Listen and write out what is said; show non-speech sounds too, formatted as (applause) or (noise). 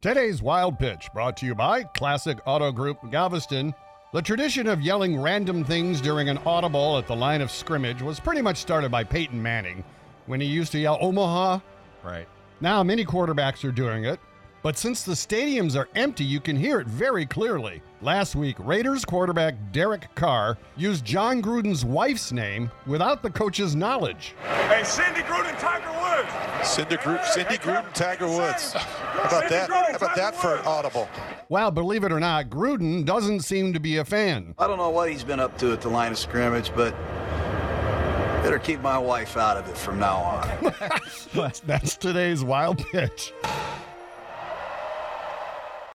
Today's Wild Pitch brought to you by Classic Auto Group Galveston. The tradition of yelling random things during an audible at the line of scrimmage was pretty much started by Peyton Manning when he used to yell Omaha. Right. Now many quarterbacks are doing it, but since the stadiums are empty, you can hear it very clearly. Last week, Raiders quarterback Derek Carr used Jon Gruden's wife's name without the coach's knowledge. Hey, Cindy Gruden, Tiger Woods. Cindy, Gru- Cindy Gruden, Tiger Woods. How about that? How about that for an audible? Well, believe it or not, Gruden doesn't seem to be a fan. I don't know what he's been up to at the line of scrimmage, but better keep my wife out of it from now on. (laughs) That's today's wild pitch.